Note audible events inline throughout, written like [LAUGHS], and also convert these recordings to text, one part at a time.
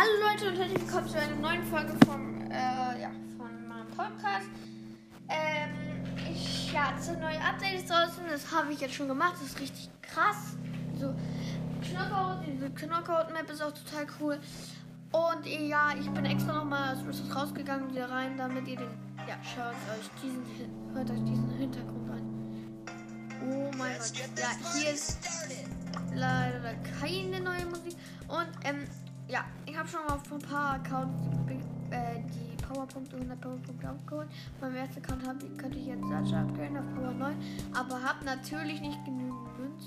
Hallo Leute und herzlich willkommen zu einer neuen Folge vom, äh, ja, von meinem Podcast. Ähm, ich, ja, sind neue Updates draußen, das habe ich jetzt schon gemacht, das ist richtig krass. So, Knockout, diese Knockout-Map ist auch total cool. Und ja, ich bin extra nochmal aus Rüstus rausgegangen, wieder rein, damit ihr den, ja, schaut euch diesen, hört euch diesen Hintergrund an. Oh mein Gott, ja, hier ist leider keine neue Musik. Und, ähm, ja, ich habe schon mal auf ein paar Accounts die, äh, die Powerpunkte, 100 Powerpunkte aufgeholt. Beim ersten Account hab, könnte ich jetzt Satcha upgraden auf Power 9, aber habe natürlich nicht genügend Münz.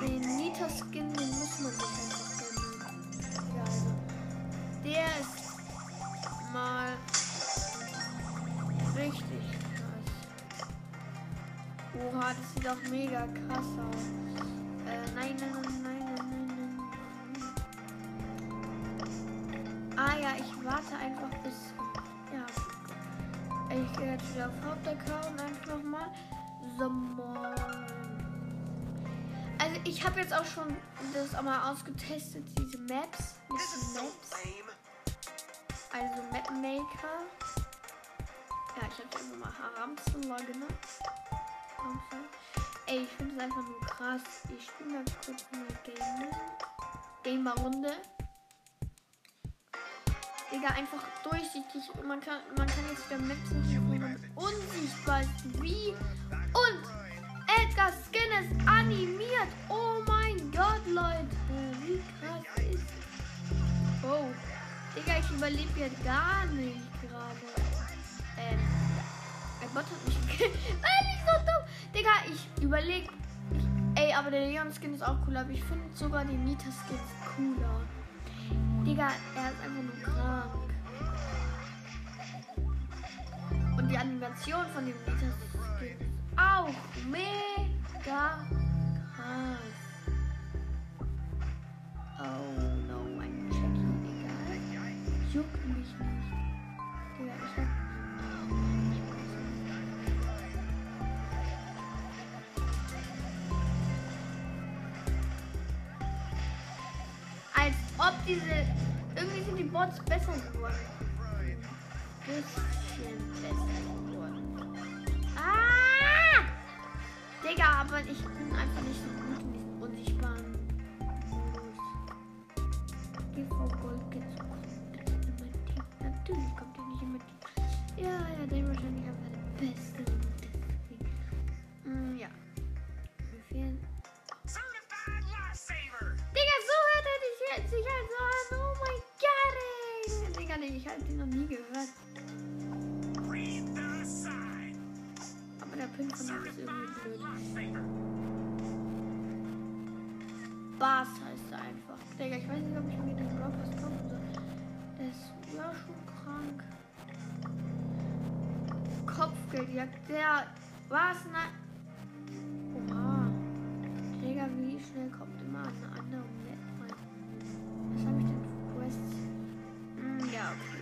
Den Nita-Skin, den muss man sich einfach gönnen. Ja, also, der ist mal richtig krass. Oha, das sieht auch mega krass aus. Äh, nein, nein, nein, nein, Ah ja, ich warte einfach bis. Ja. Ich gehe jetzt wieder auf Hauptaccount einfach mal. So. Also ich habe jetzt auch schon das auch mal ausgetestet, diese Maps. Mit den Maps. Also Mapmaker. Ja, ich habe einfach mal Haramzullah genannt. Haramzullah. Ey, ich finde es einfach nur krass. Ich spiele mal kurz eine Game Gamer-Runde. Digga, einfach durchsichtig. Man kann, man kann jetzt wieder Maps man unsichtbar. Wie? Und Edgar Skin ist animiert. Oh mein Gott, Leute. Wie krass ist Oh. Digga, ich überlebe jetzt gar nicht gerade. Ähm. Ein Bot hat mich [LAUGHS] gekillt. Ich so dumm. Digga, ich überlege. Ey, aber der Leon-Skin ist auch cool, aber ich finde sogar den Nita-Skin cooler. Digga, er ist einfach nur krank. Und die Animation von dem Nita-Skin ist auch mega krass. Oh no, ein Jackie, Digga. Juckt mich nicht. Digga, ich hab ob diese. Irgendwie sind die Bots besser geworden. Bisschen besser geworden. Ah! Digga, aber ich bin einfach nicht so gut in diesem unsichtbaren Modus. GV Gold Kopfgeldjagd. Der was? Nein. Oha. Digga, wie schnell kommt immer eine andere Map rein? Was habe ich denn für Quests? Hm, ja, okay.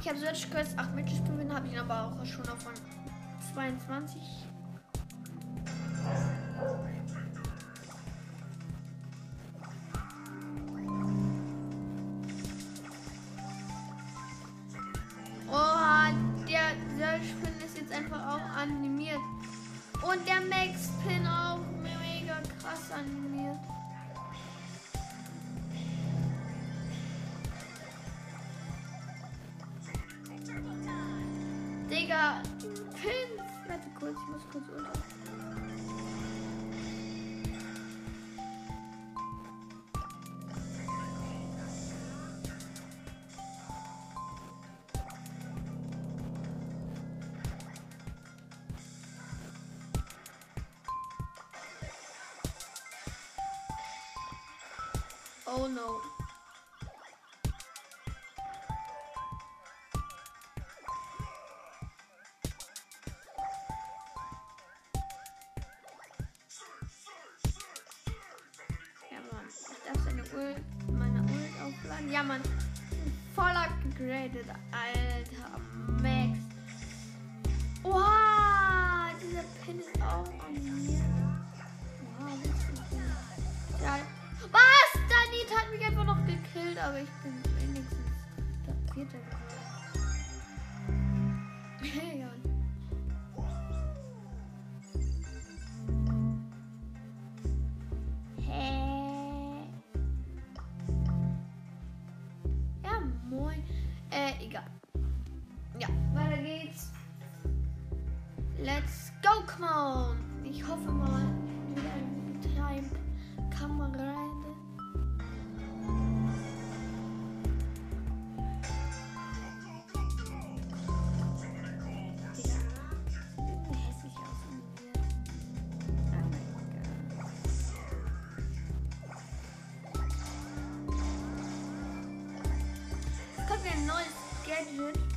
Ich habe Search Quest 8 Matches gewinnen, habe ich aber auch schon auf von 22. Oh no. Ja, Mann. Ich darf seine Ult, meine Ult aufladen. Ja, Mann. Voll upgraded, hundred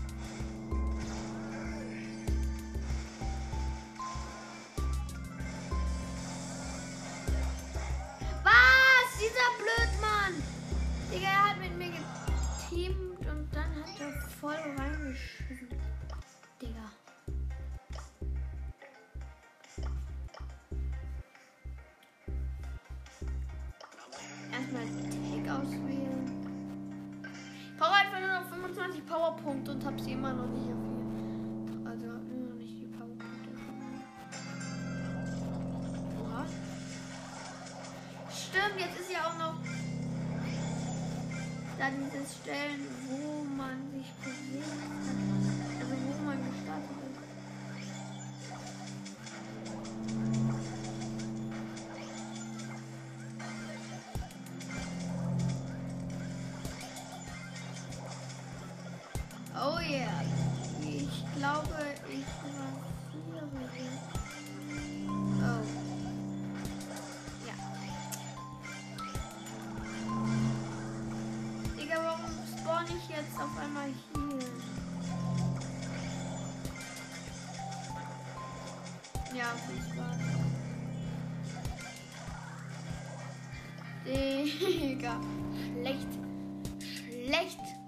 da diese Stellen, wo hier. Ja, viel Spaß. Digga. Schlecht. Schlecht.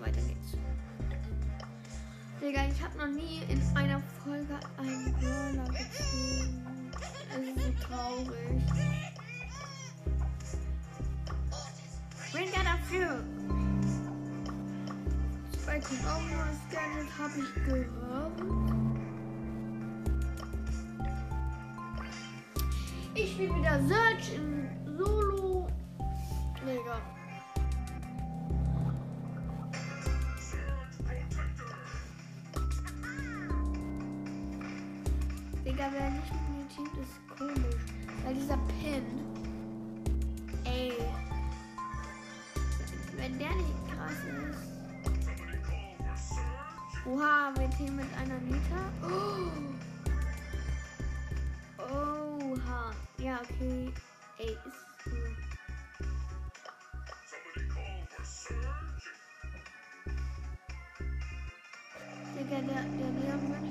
Weiter. Geht's. Digga, ich hab noch nie in einer Folge einen Burner gezogen. Das ist so traurig. Bin ja dafür. Zwei Kondome gescannt hab ich gewonnen. Ich bin wieder Search in Solo. Oh! Oh, huh. Yeah, okay. Eight. Together, Daniel.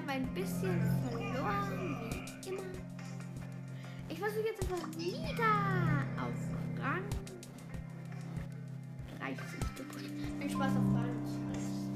habe ein bisschen verloren, wie immer. Ich versuche jetzt einfach wieder auf Rang 30 zu pushen. Viel Spaß auf Rang 30.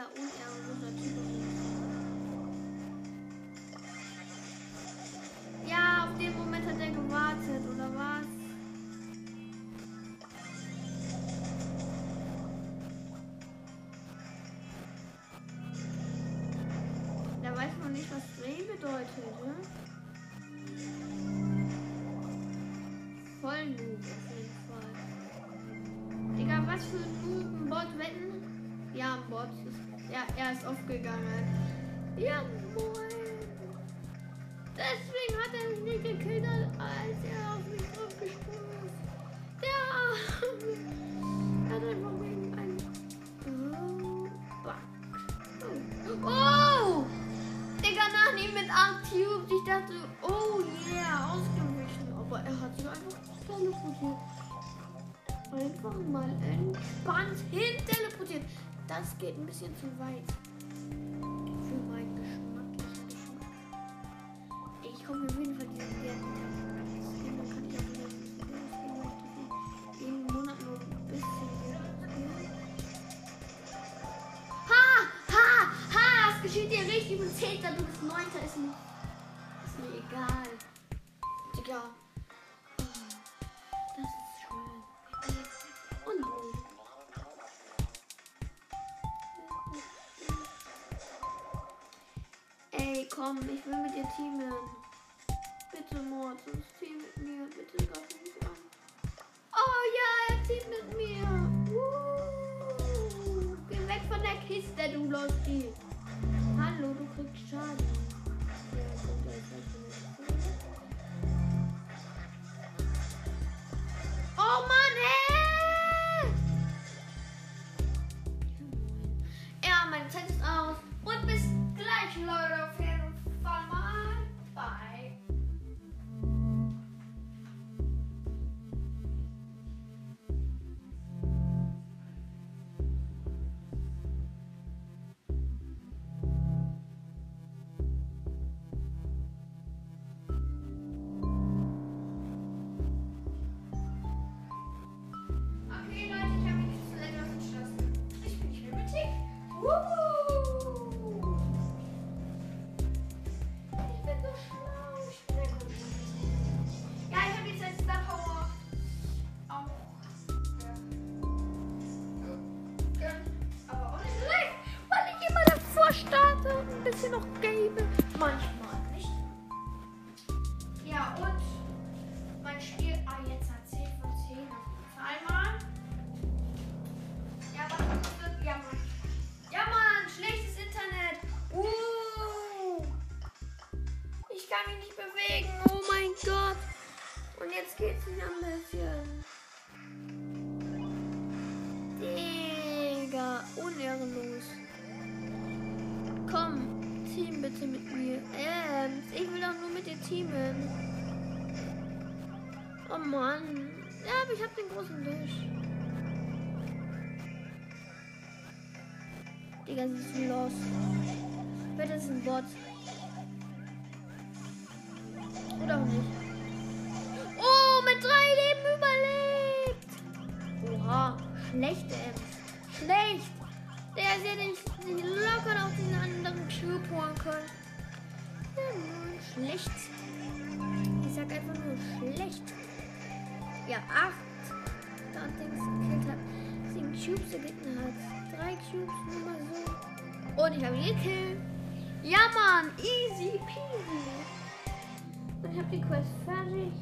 Digga, unehrenloser Typ. Ja, auf den Moment hat er gewartet, oder was? Da weiß man nicht, was Dreh bedeutet, ne? Voll Noob auf jeden Fall. Digga, was für ein Noob, ein Bot wetten? Ja, ein Bot. Ja, er ist aufgegangen. Ja, moin. Deswegen hat er mich nicht gekillt, als er auf mich draufgesprungen ist. Ja. er hat einfach wegen einem Bug. Oh! Digga, nach ihm mit 8 Cubes. Ich dachte, oh yeah, ausgewichen. Aber er hat sich einfach teleportiert. Einfach mal entspannt hin. Das geht ein bisschen zu weit. Komm, ich will mit dir teamen. Bitte, sonst team mit mir. Bitte greif mich an. Oh ja, er teamt mit mir. Uh, geh weg von der Kiste, du Losti. Hallo, du kriegst Schaden. Oh Mann, kann mich nicht bewegen. Oh mein Gott. Und jetzt geht's wieder ein bisschen. Digga, unehrenlos. Komm, Team bitte mit mir. Ähm, ich will doch nur mit dir teamen. Oh Mann. Ja, aber ich hab den großen Tisch. Digga, sie ist los. Bitte ist ein Bot. Schlecht. Ich sag einfach nur schlecht. Ja, acht. Da Dings gekillt hat. Sieben Cubes erlitten hat. Drei Cubes, nur mal so. Und ich habe ihn gekillt. Ja, Mann, easy peasy. Und ich habe die Quest fertig.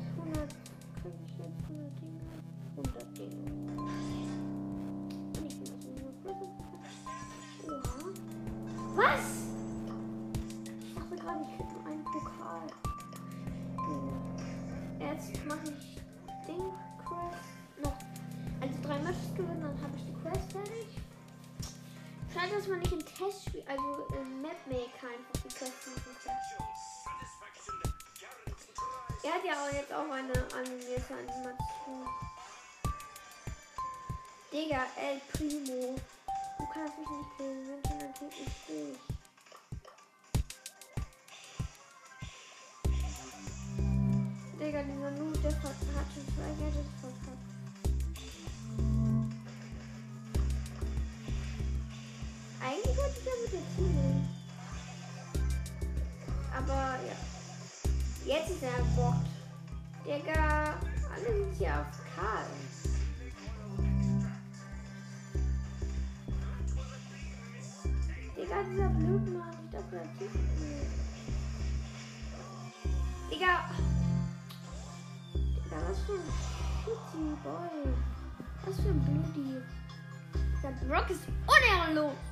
Schade, dass man nicht im Testspiel, also im Mapmaker einfach die Quest machen kann. Er hat ja auch jetzt auch eine animierte Animation. Digga, El Primo. Du kannst mich nicht killen, wenn schon dann kill ich dich. Digga, dieser Noob, der hat schon zwei Gadgets verkackt. Eigentlich wollte ich ja mit der Team. Aber ja. Jetzt ist er Bot. Digga, alle sind hier auf Karl. Digga, dieser Blutmann, ich dachte, er tut mir. Digga. Digga, was für ein Shitty Boy. Was für ein Bludi. Der Brock ist unehrenlos.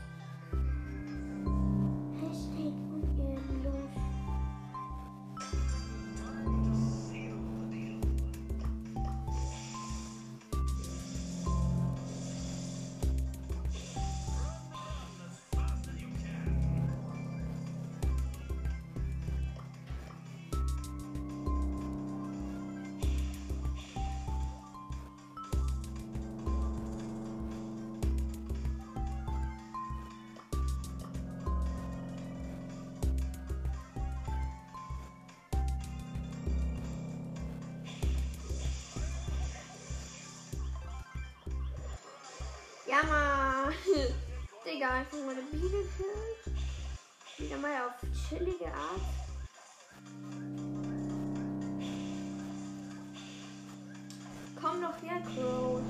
Hashtag unehrenlos. Digga, einfach mal eine Biene killen. Wieder mal auf chillige Art. Komm doch her, Crow.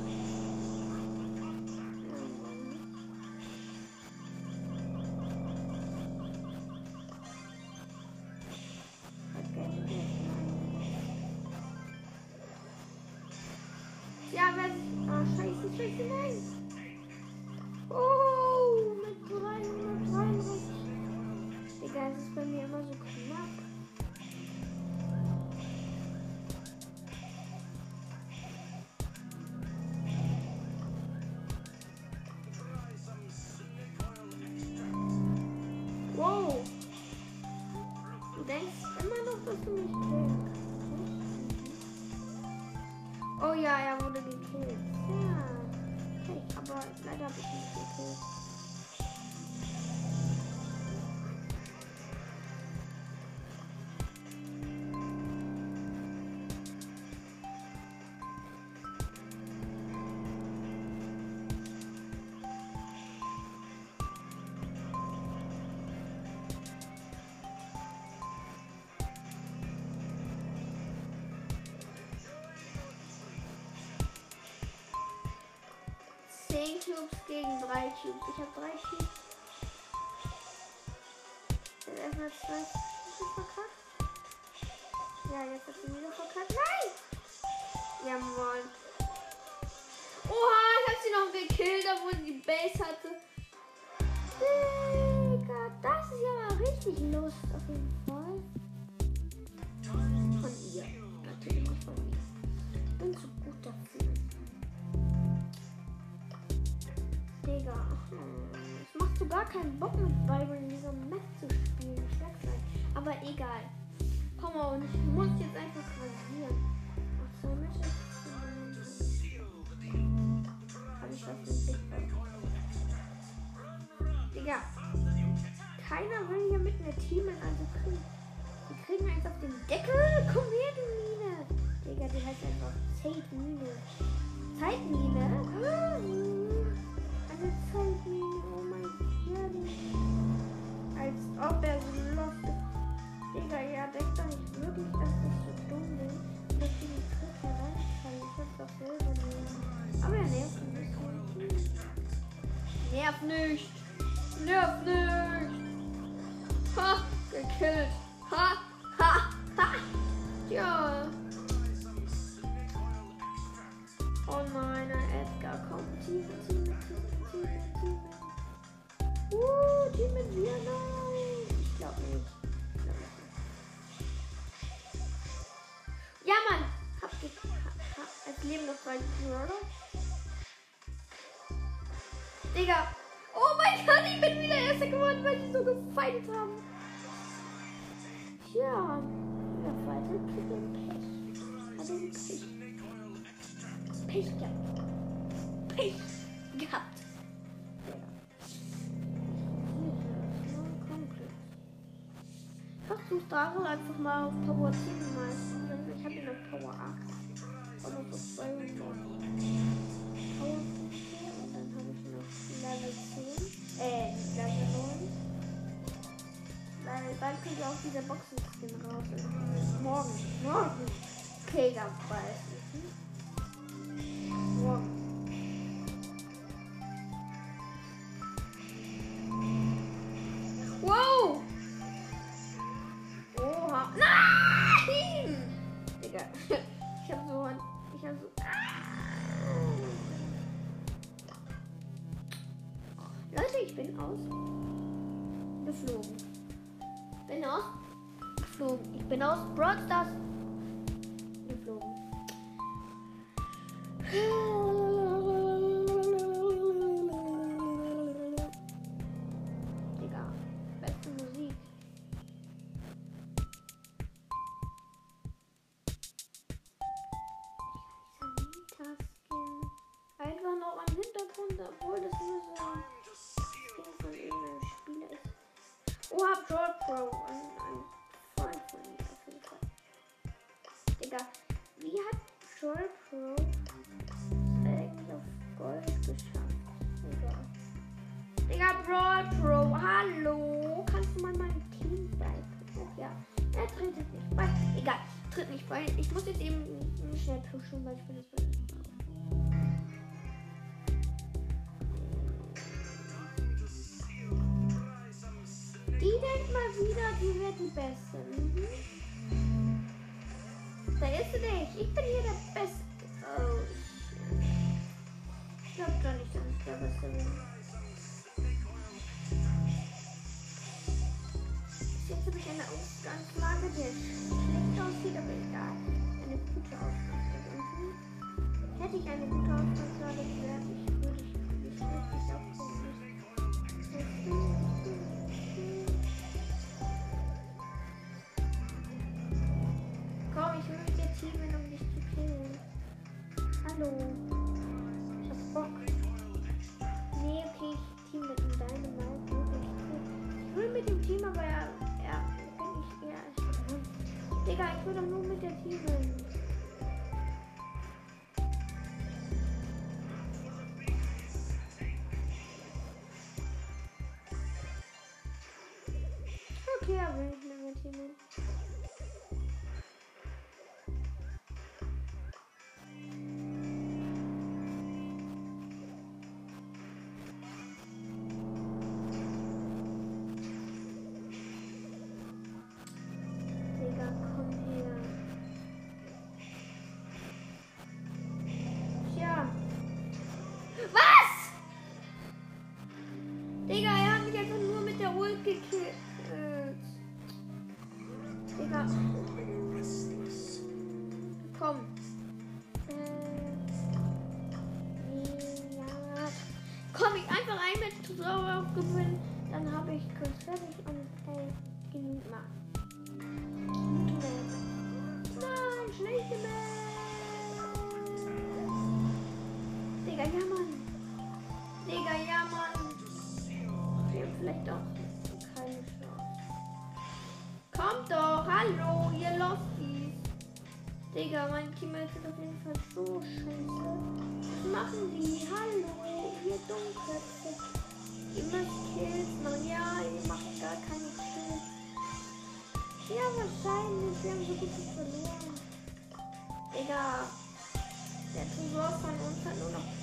Ja, wenn. Ah, scheiße, scheiße, nein. 10 Cubes gegen 3 Cubes. Ich habe 3 Cubes. Dann erstmal 2 Cubes verkackt. Ja, jetzt hat sie wieder verkackt. Nein! Ja, moin. Oha, ich habe sie noch gekillt, obwohl sie die Base hatte. Digga, das ist ja mal richtig Lust auf jeden Fall. Keinen Bock mit Byron dieser Map zu spielen. Ich sag's euch. Aber egal. Komm on, ich muss jetzt einfach rasieren. Ach so. Hab ich was mit Big Digga. Keiner will hier mit mir teamen, also kriegen. Die kriegen eins auf den Deckel. Komm her, du Mine. Digga, die heißt einfach Zeitmine. Zeitmine? Nervt nicht. Pech. Also gehabt. Pech gehabt. Versuch Daryl einfach mal auf Power 10 meistern. Ich habe ihn auf Power 8. Oder so 200. Power 15 und dann habe ich noch Level 10. Äh, Level 9. Weil dann kriege ich auch dieser Boxen-Skin Wow! Oha. Nein! Ich hab so. Leute, ich bin aus. Geflogen. Bin aus. Geflogen. Ich bin aus Brawl Sie nicht. Ich bin hier der Beste. Oh. Ich glaube doch nicht, dass ich der Beste bin. Jetzt habe ich eine Ausgangslage, die schlecht aussieht, aber egal. Eine gute Ausgangslage. Mhm. Hätte ich eine gute Ausgangslage, wäre ich, würde ich richtig aufrufen. Komm, ich teamen, um dich zu killen. Hallo. Ich hab Bock. Nee, okay, ich team mit dem Dynamite. cool. Ich will mit dem Team, aber er, er bin ich eher. Digga, ich will doch nur mit der teamen. Digga. Komm. Komm ich einfach ein mit Trauer gewinnen, dann habe ich kurz Digga, mein Teammate ist auf jeden Fall so scheiße. Was machen die? Hallo, ihr Dummköpfe. Ihr müsst Kills machen. Ja, ihr macht gar keine Kills. Ja, wahrscheinlich. Wir haben so gut verloren. Digga. Der Tresor von uns hat nur noch.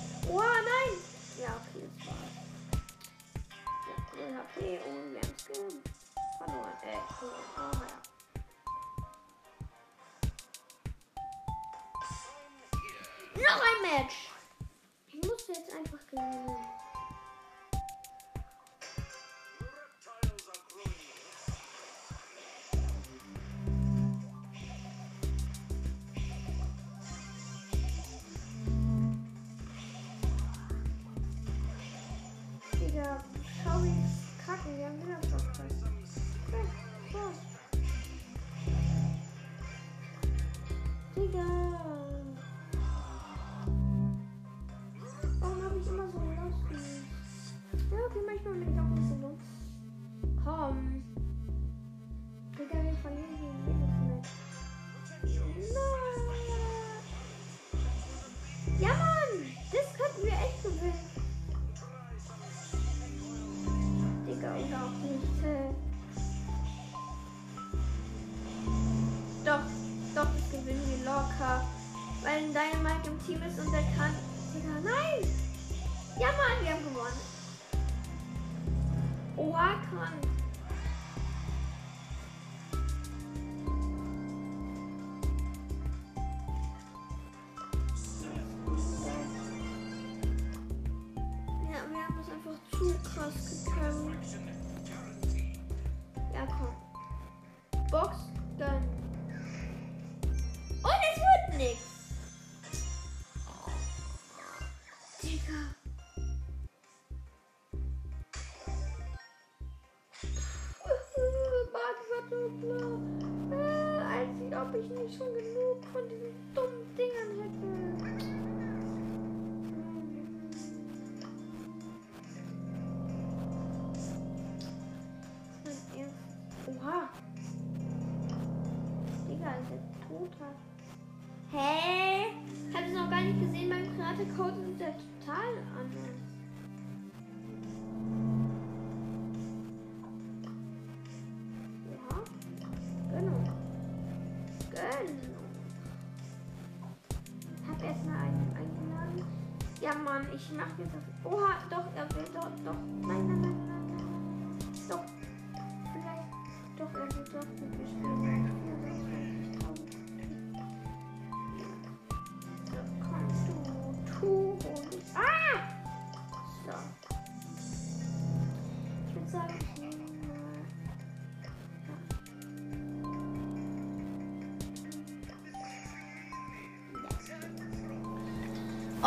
Digga, schau wie kacken. Wir haben wieder so. Digga. Warum habe ich immer so Lust? Ja, okay, manchmal bin hat. Hä? Ich noch gar nicht gesehen, mein Piratencode ist ja total anders. Ja. Genau. Genau. Hab erstmal einen eingeladen. Ja, Mann, ich mach jetzt auf. Oha, doch, er will doch, doch.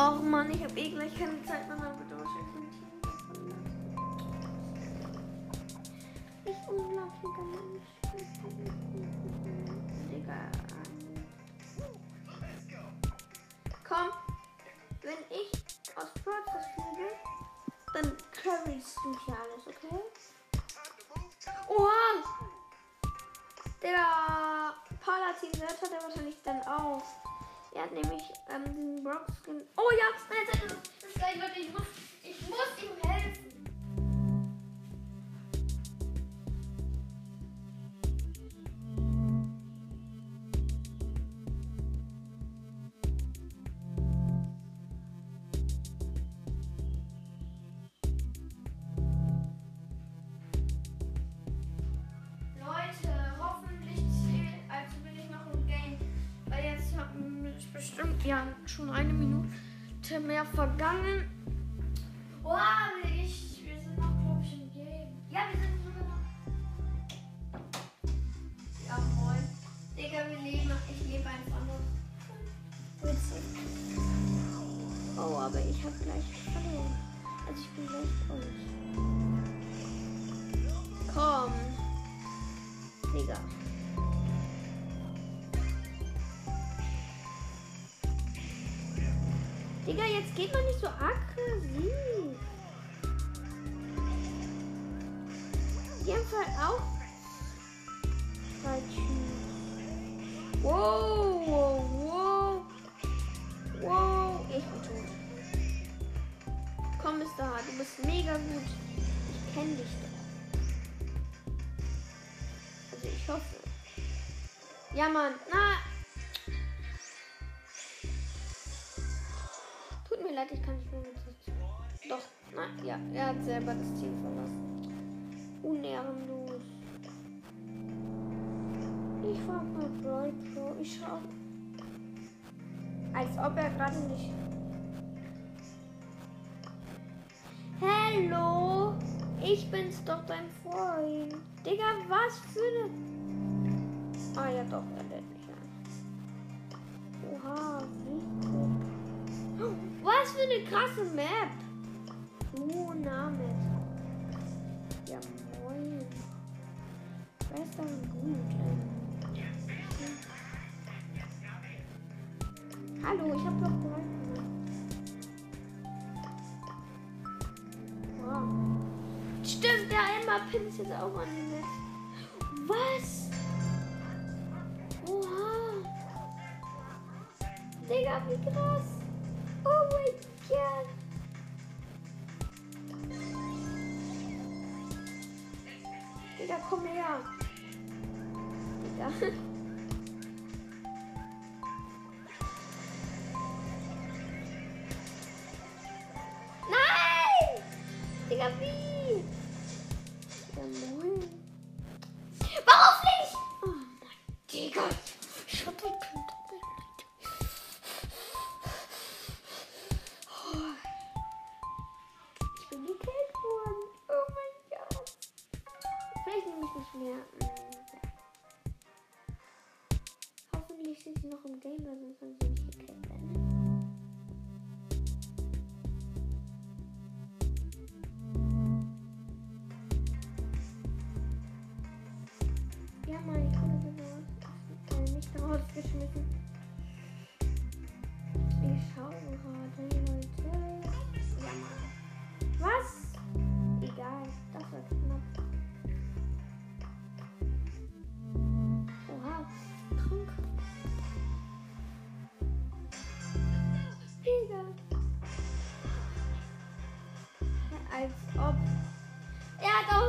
Och Mann, ich habe eh gleich keine Zeit mehr, aber Team. Ich unglaublicher Mensch. Digga. Komm, wenn ich aus Broadcast fliege, dann carries du hier alles, okay? Oha! Der Palatin selbst hat er wahrscheinlich dann auch. Er hat nämlich ähm, diesen Brock-Skin. Oh ja, meine Zeit ist, ist gleich, Leute. Ich muss, ich muss ihm helfen. vergangen. Oh, ich, wir sind noch, glaube ich, im Game. Ja, wir sind sogar noch. Ja, moin. Digga, wir leben. Ich lebe einfach nur. Witzig. Oh, aber ich habe gleich verloren. Also ich bin gleich tot. Komm. Digga. Geht man nicht so aggressiv. Die haben halt auch Typen. Wow, wow, wow. Wow, ich bin tot. Komm, Mr. Hart, du bist mega gut. Ich kenne dich doch. Also ich hoffe. Ja, Mann. Na. Leid, ich kann nicht mehr mit. Doch, na, ja, er hat selber das Team verlassen. Unehrenlos. Ich frag mal Brawl Pro. Ich schau. Als ob er gerade nicht. Hallo? Ich bin's doch dein Freund. Digga, was für eine. Ah ja doch, er eine krasse Map. Oh, Name. Ja, moin. Wer ist dann gut, ey? Hallo, ich hab doch geholfen. Wow. Stimmt, der Emma Pin ist jetzt auch an dem Netz. Was? Oha. Digga, wie krass. Komm her. Digga. Digga, wie?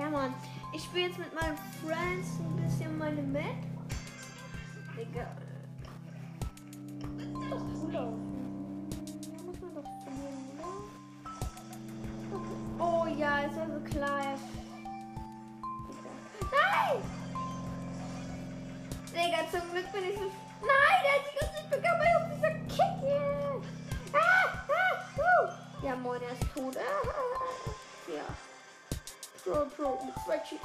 Ja, Mann. Ich spiele jetzt mit meinen Friends ein bisschen meine Map. Digga. Das doch cool aus. Da muss man doch probieren, ne? oder? Oh ja, ist also klar. Nein! Digga, zum Glück bin ich so. Nein, der hat sich das nicht bekommen, weil auf dieser Kick hier. Ah, ah, uh. Ja, moin, er ist tot. Ah, ah, ah. Ja. Pro, Pro, mit zwei Cheats.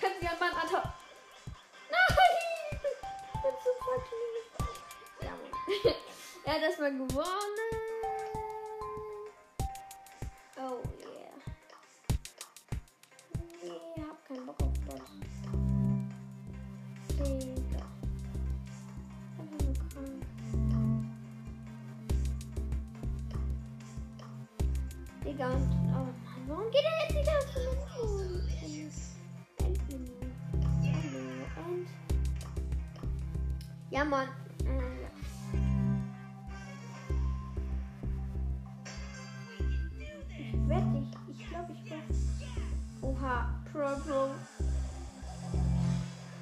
Können Sie an Mann anhauen? Nein! Ich bin so falsch. Ja, er hat erstmal gewonnen. Oh yeah. Nee, hab keinen Bock auf das. Digga. Einfach. Digga, warum geht er jetzt nicht End. Ja, Mann. Ich werde dich. Ich glaube, ich werde. Oha, Pro.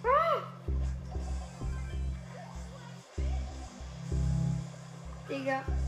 Ah! Digga.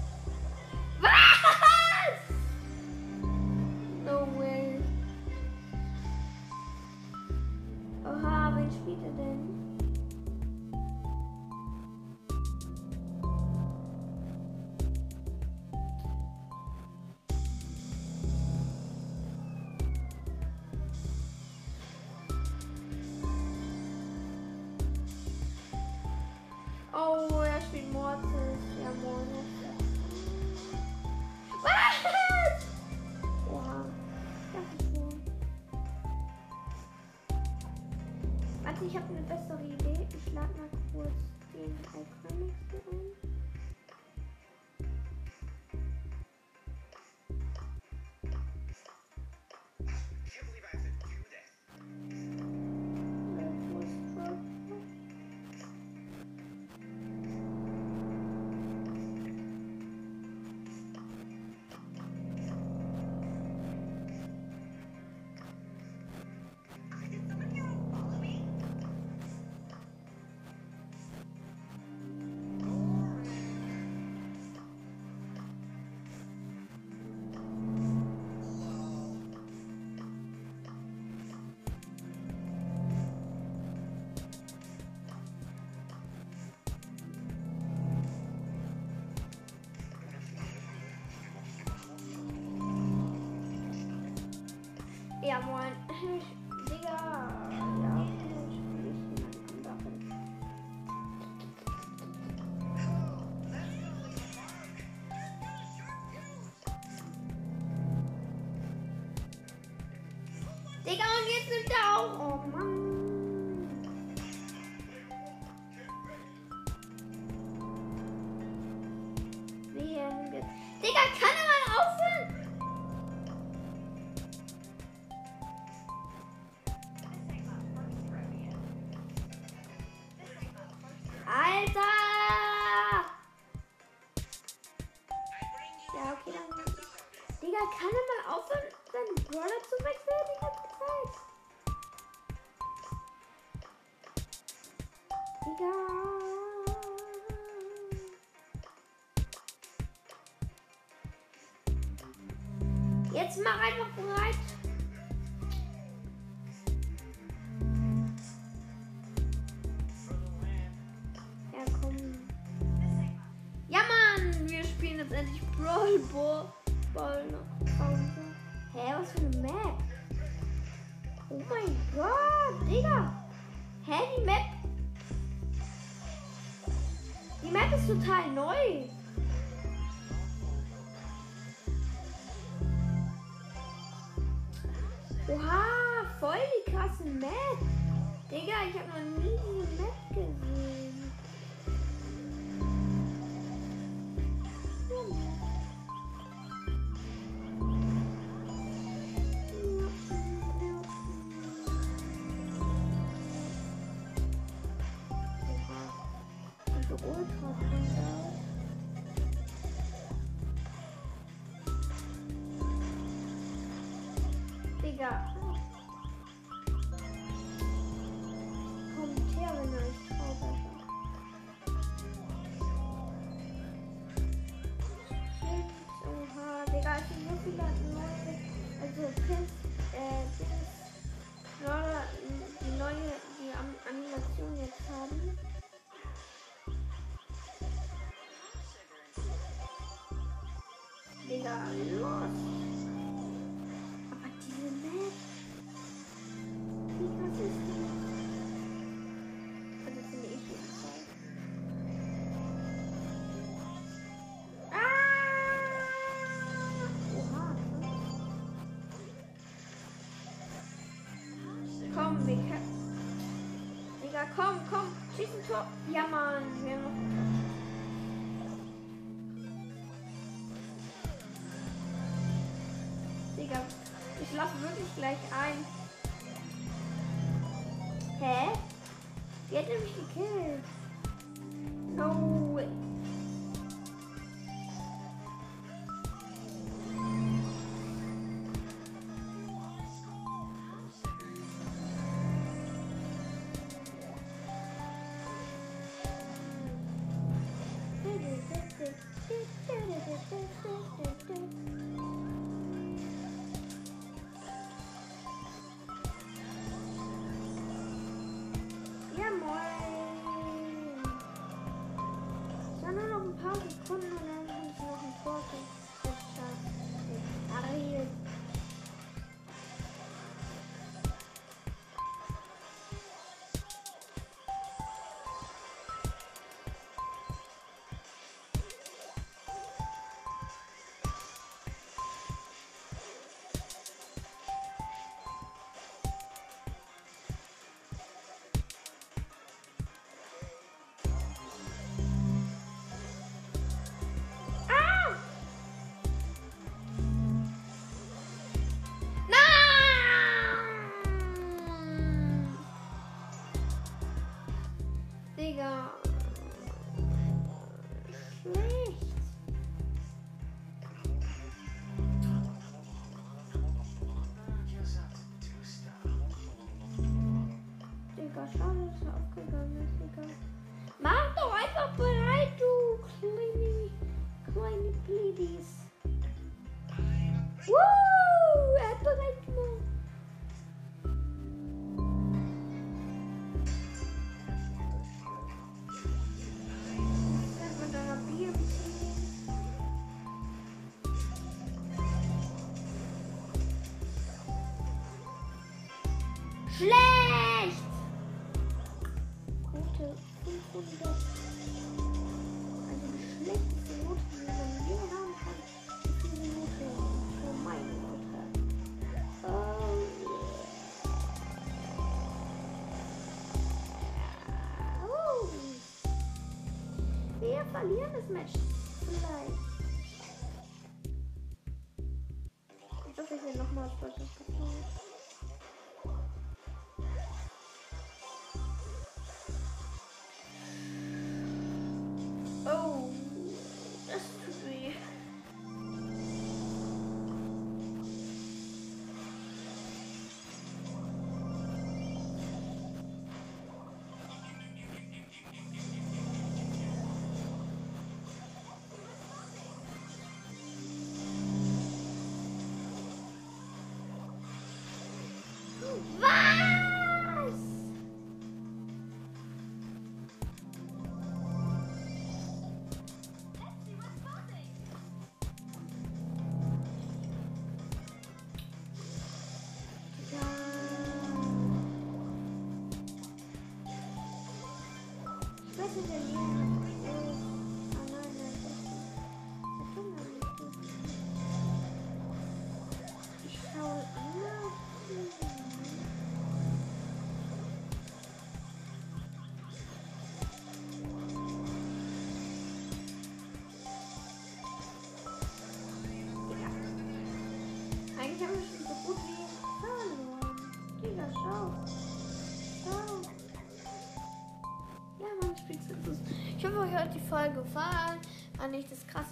Ja, moin. Digga. Ja, okay, dann Jetzt mach einfach bereit. Ja, komm. Ja, Mann, wir spielen jetzt endlich Brawl Ball. Ball. Hä, was für eine Map? Oh mein Gott, Digga. Hä, die Map. Die Map ist total neu. Oha, voll die krassen Map. Digga, ich habe noch nie diese Map gesehen. Ja. los? Aber diese Map. Wie was ist die? Also finde ich jetzt toll. Ah! Oha. Komm. Digga, komm, komm. Schieß ein Tor. Ja, Mann. Wir haben noch ein Tor. muss ich gleich ein. Hä? Die hat mich gekillt. No way. falia nesse match hoffe, euch hat die Folge gefallen. Fand ich das krass